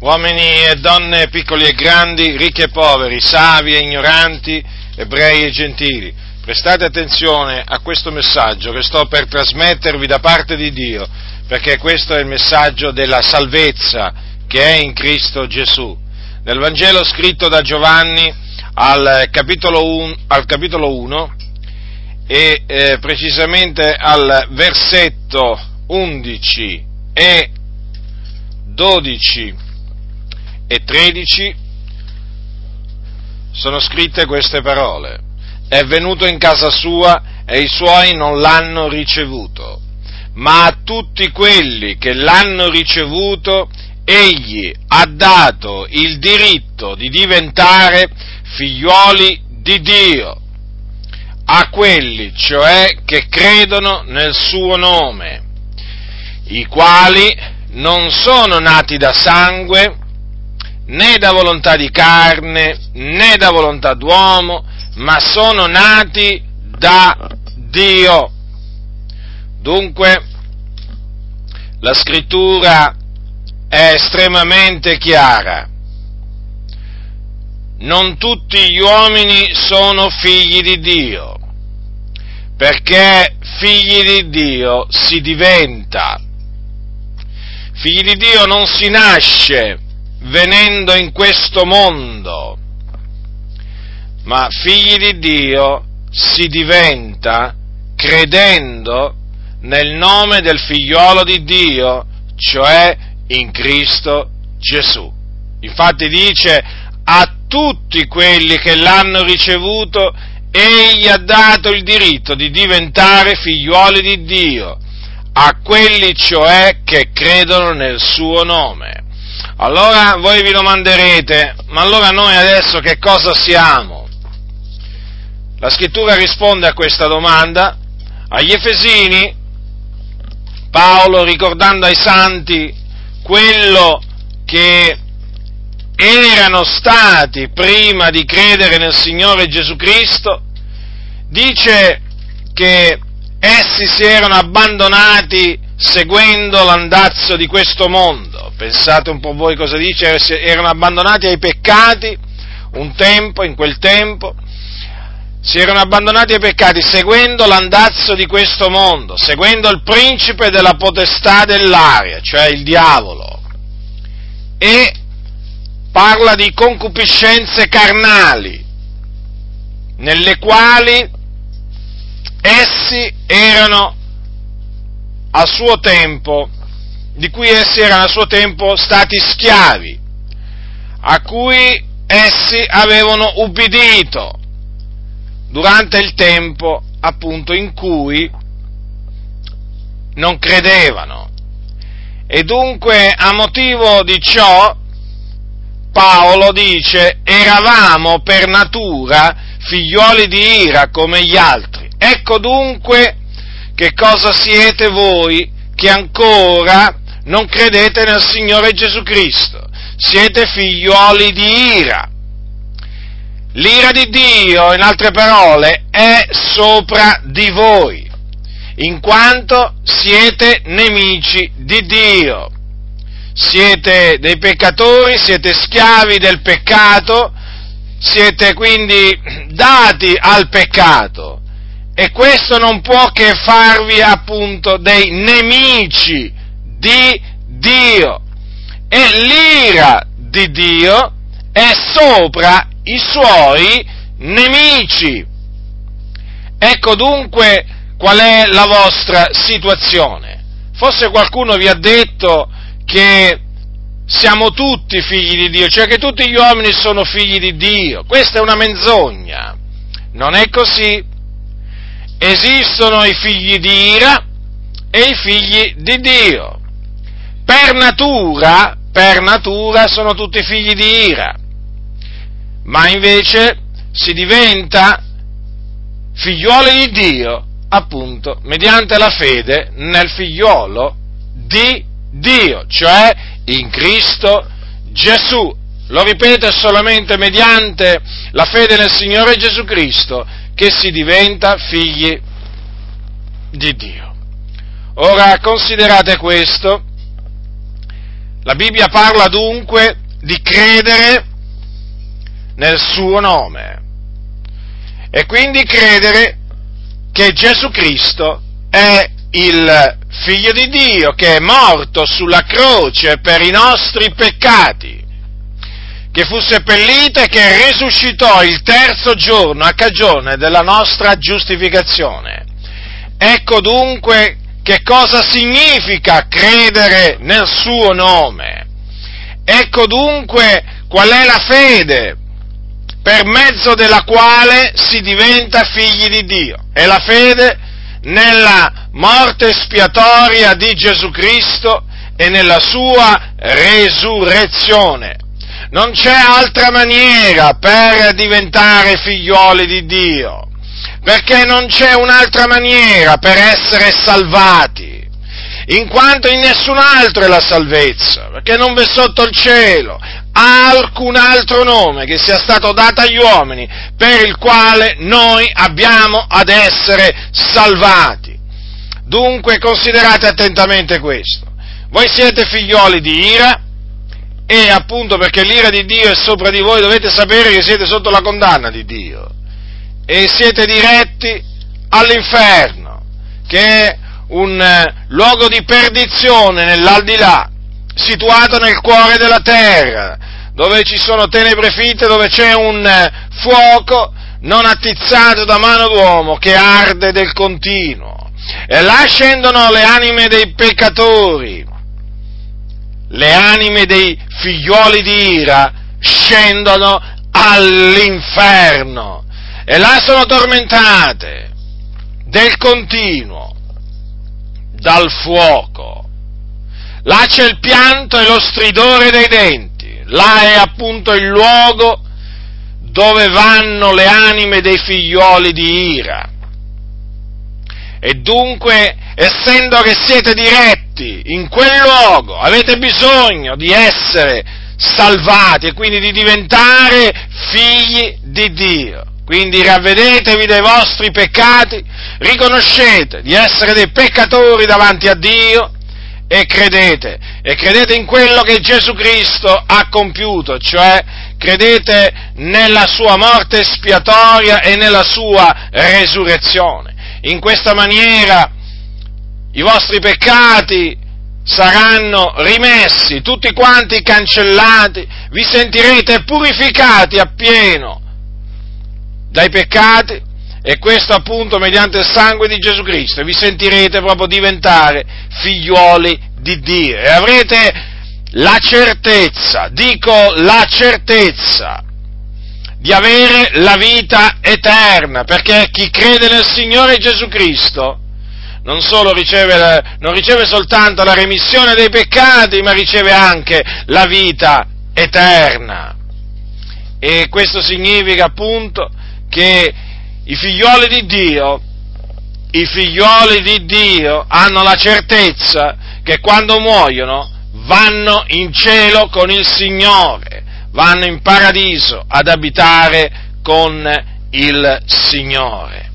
uomini e donne, piccoli e grandi, ricchi e poveri, savi e ignoranti, ebrei e gentili. Prestate attenzione a questo messaggio che sto per trasmettervi da parte di Dio, perché questo è il messaggio della salvezza che è in Cristo Gesù. Nel Vangelo scritto da Giovanni al capitolo 1, al capitolo 1 e eh, precisamente al versetto 11 e 12 e 13 sono scritte queste parole. È venuto in casa sua e i suoi non l'hanno ricevuto, ma a tutti quelli che l'hanno ricevuto egli ha dato il diritto di diventare figlioli di Dio, a quelli cioè che credono nel suo nome, i quali non sono nati da sangue, né da volontà di carne, né da volontà d'uomo, ma sono nati da Dio. Dunque, la scrittura è estremamente chiara. Non tutti gli uomini sono figli di Dio, perché figli di Dio si diventa. Figli di Dio non si nasce venendo in questo mondo, ma figli di Dio si diventa credendo nel nome del figliolo di Dio, cioè in Cristo Gesù. Infatti dice a tutti quelli che l'hanno ricevuto, egli ha dato il diritto di diventare figliuoli di Dio, a quelli cioè che credono nel suo nome. Allora voi vi domanderete, ma allora noi adesso che cosa siamo? La scrittura risponde a questa domanda. Agli Efesini, Paolo, ricordando ai santi quello che erano stati prima di credere nel Signore Gesù Cristo, dice che essi si erano abbandonati seguendo l'andazzo di questo mondo. Pensate un po' voi cosa dice, erano abbandonati ai peccati un tempo, in quel tempo, si erano abbandonati ai peccati seguendo l'andazzo di questo mondo, seguendo il principe della potestà dell'aria, cioè il diavolo, e parla di concupiscenze carnali, nelle quali essi erano a suo tempo, di cui essi erano a suo tempo stati schiavi, a cui essi avevano ubbidito durante il tempo appunto in cui non credevano. E dunque a motivo di ciò Paolo dice eravamo per natura figlioli di ira come gli altri. Ecco dunque che cosa siete voi che ancora non credete nel Signore Gesù Cristo. Siete figlioli di ira. L'ira di Dio, in altre parole, è sopra di voi, in quanto siete nemici di Dio. Siete dei peccatori, siete schiavi del peccato, siete quindi dati al peccato e questo non può che farvi appunto dei nemici di Dio. E l'ira di Dio è sopra i suoi nemici. Ecco dunque qual è la vostra situazione. Forse qualcuno vi ha detto che siamo tutti figli di Dio, cioè che tutti gli uomini sono figli di Dio. Questa è una menzogna. Non è così esistono i figli di ira e i figli di Dio. Per natura, per natura sono tutti figli di ira, ma invece si diventa figliuoli di Dio appunto mediante la fede nel figliolo di Dio, cioè in Cristo Gesù. Lo ripeto, è solamente mediante la fede nel Signore Gesù Cristo che si diventa figli di Dio. Ora considerate questo, La Bibbia parla dunque di credere nel suo nome e quindi credere che Gesù Cristo è il figlio di Dio che è morto sulla croce per i nostri peccati, che fu seppellito e che risuscitò il terzo giorno a cagione della nostra giustificazione. Ecco dunque che cosa significa credere nel suo nome. Ecco dunque qual è la fede per mezzo della quale si diventa figli di Dio. È la fede nella morte spiatoria di Gesù Cristo e nella sua resurrezione. Non c'è altra maniera per diventare figlioli di Dio, perché non c'è un'altra maniera per essere salvati in quanto in nessun altro è la salvezza, perché non v'è sotto il cielo alcun altro nome che sia stato dato agli uomini per il quale noi abbiamo ad essere salvati. Dunque considerate attentamente questo. Voi siete figlioli di ira e appunto perché l'ira di Dio è sopra di voi dovete sapere che siete sotto la condanna di Dio e siete diretti all'inferno, che è un eh, luogo di perdizione nell'aldilà, situato nel cuore della terra, dove ci sono tenebre fitte, dove c'è un eh, fuoco non attizzato da mano d'uomo che arde del continuo. E là scendono le anime dei peccatori, le anime dei figlioli di ira scendono all'inferno e là sono tormentate del continuo dal fuoco. Là c'è il pianto e lo stridore dei denti, là è appunto il luogo dove vanno le anime dei figlioli di ira. E dunque, essendo che siete diretti in quel luogo, avete bisogno di essere salvati e quindi di diventare figli di Dio. Quindi ravvedetevi dei vostri peccati, riconoscete di essere dei peccatori davanti a Dio e credete, e credete in quello che Gesù Cristo ha compiuto, cioè credete nella sua morte espiatoria e nella sua resurrezione. In questa maniera i vostri peccati saranno rimessi, tutti quanti cancellati, vi sentirete purificati appieno dai peccati e questo appunto mediante il sangue di Gesù Cristo. Vi sentirete proprio diventare figliuoli di Dio e avrete la certezza, dico la certezza, di avere la vita eterna, perché chi crede nel Signore Gesù Cristo non solo riceve, non riceve soltanto la remissione dei peccati, ma riceve anche la vita eterna. E questo significa appunto che i figlioli di Dio, i figlioli di Dio hanno la certezza che quando muoiono vanno in cielo con il Signore, vanno in paradiso ad abitare con il Signore.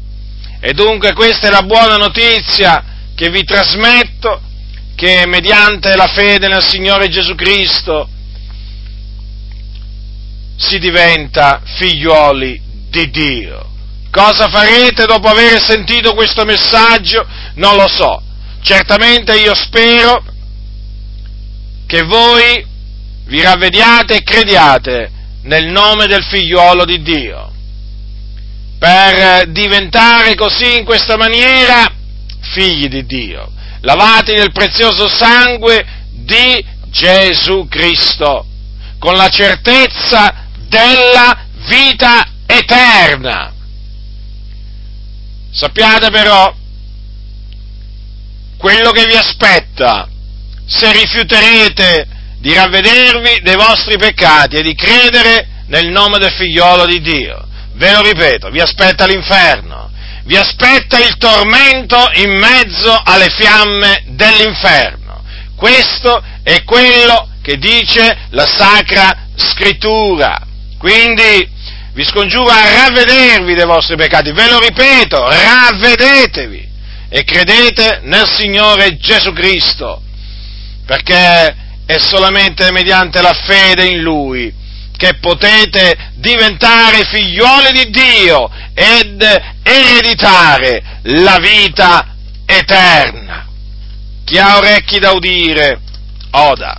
E dunque questa è la buona notizia che vi trasmetto, che mediante la fede nel Signore Gesù Cristo si diventa figlioli di Dio. Cosa farete dopo aver sentito questo messaggio? Non lo so. Certamente io spero che voi vi ravvediate e crediate nel nome del figliuolo di Dio, per diventare così in questa maniera figli di Dio, lavati nel prezioso sangue di Gesù Cristo, con la certezza della vita eterna. Sappiate però quello che vi aspetta se rifiuterete di ravvedervi dei vostri peccati e di credere nel nome del figliolo di Dio. Ve lo ripeto, vi aspetta l'inferno, vi aspetta il tormento in mezzo alle fiamme dell'inferno. Questo è quello che dice la Sacra Scrittura. Quindi vi scongiuro a ravvedervi dei vostri peccati, ve lo ripeto, ravvedetevi e credete nel Signore Gesù Cristo, perché è solamente mediante la fede in Lui che potete diventare figlioli di Dio ed ereditare la vita eterna. Chi ha orecchi da udire, oda.